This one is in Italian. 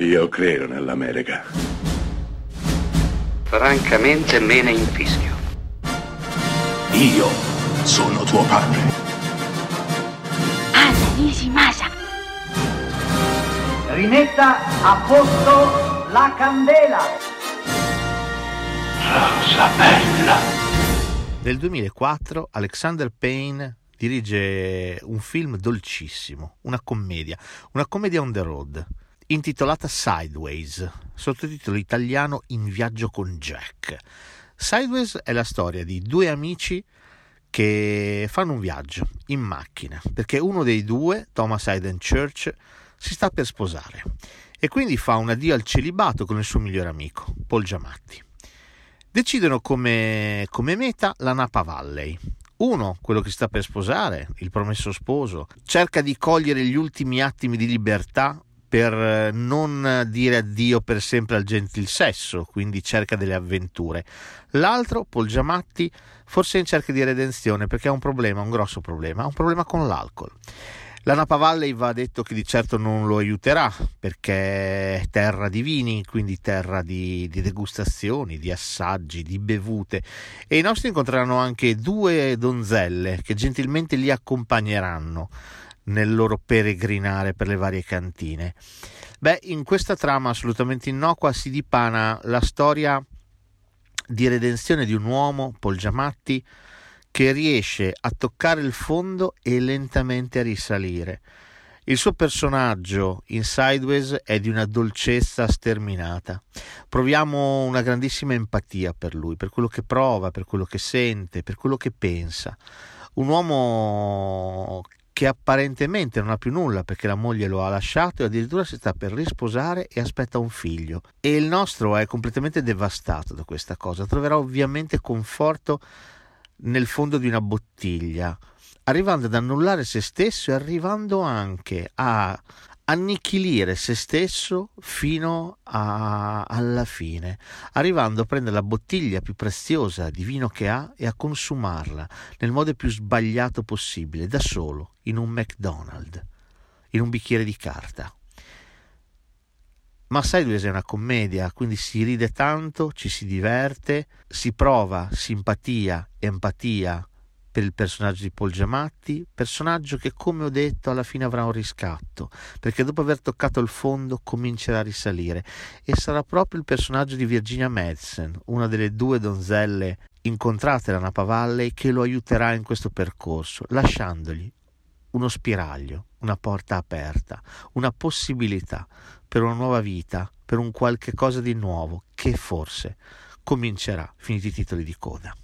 Io credo nell'America. Francamente me ne infischio. Io sono tuo padre. Anna Nishimasa. Rimetta a posto la candela. Rosa bella. Nel 2004 Alexander Payne dirige un film dolcissimo, una commedia, una commedia on the road, intitolata Sideways, sottotitolo italiano In viaggio con Jack. Sideways è la storia di due amici che fanno un viaggio in macchina, perché uno dei due, Thomas Hayden Church, si sta per sposare e quindi fa un addio al celibato con il suo migliore amico, Paul Giamatti. Decidono come, come meta la Napa Valley, uno, quello che sta per sposare, il promesso sposo, cerca di cogliere gli ultimi attimi di libertà per eh, non dire addio per sempre al gentil sesso, quindi cerca delle avventure. L'altro, Paul Giamatti, forse in cerca di redenzione perché ha un problema, un grosso problema, ha un problema con l'alcol. La Napa Valley va detto che di certo non lo aiuterà perché è terra di vini, quindi terra di, di, degustazioni, di assaggi, di bevute e i nostri incontreranno anche due donzelle che gentilmente li accompagneranno nel loro peregrinare per le varie cantine. Beh, in questa trama assolutamente innocua si dipana la storia di redenzione di un uomo, Paul Giamatti, che riesce a toccare il fondo e lentamente a risalire. Il suo personaggio in Sideways è di una dolcezza sterminata. Proviamo una grandissima empatia per lui, per quello che prova, per quello che sente, per quello che pensa. Un uomo che apparentemente non ha più nulla perché la moglie lo ha lasciato e addirittura si sta per risposare e aspetta un figlio. E il nostro è completamente devastato da questa cosa. Troverà ovviamente conforto nel fondo di una bottiglia, arrivando ad annullare se stesso e arrivando anche a annichilire se stesso fino a, alla fine, arrivando a prendere la bottiglia più preziosa di vino che ha e a consumarla nel modo più sbagliato possibile, da solo, in un McDonald's, in un bicchiere di carta. Ma Sideways è una commedia, quindi si ride tanto, ci si diverte, si prova simpatia, empatia per il personaggio di Paul Giamatti, personaggio che come ho detto alla fine avrà un riscatto, perché dopo aver toccato il fondo comincerà a risalire. E sarà proprio il personaggio di Virginia Madsen, una delle due donzelle incontrate da Napa Valley, che lo aiuterà in questo percorso, lasciandogli uno spiraglio, una porta aperta, una possibilità per una nuova vita, per un qualche cosa di nuovo che forse comincerà finiti i titoli di coda.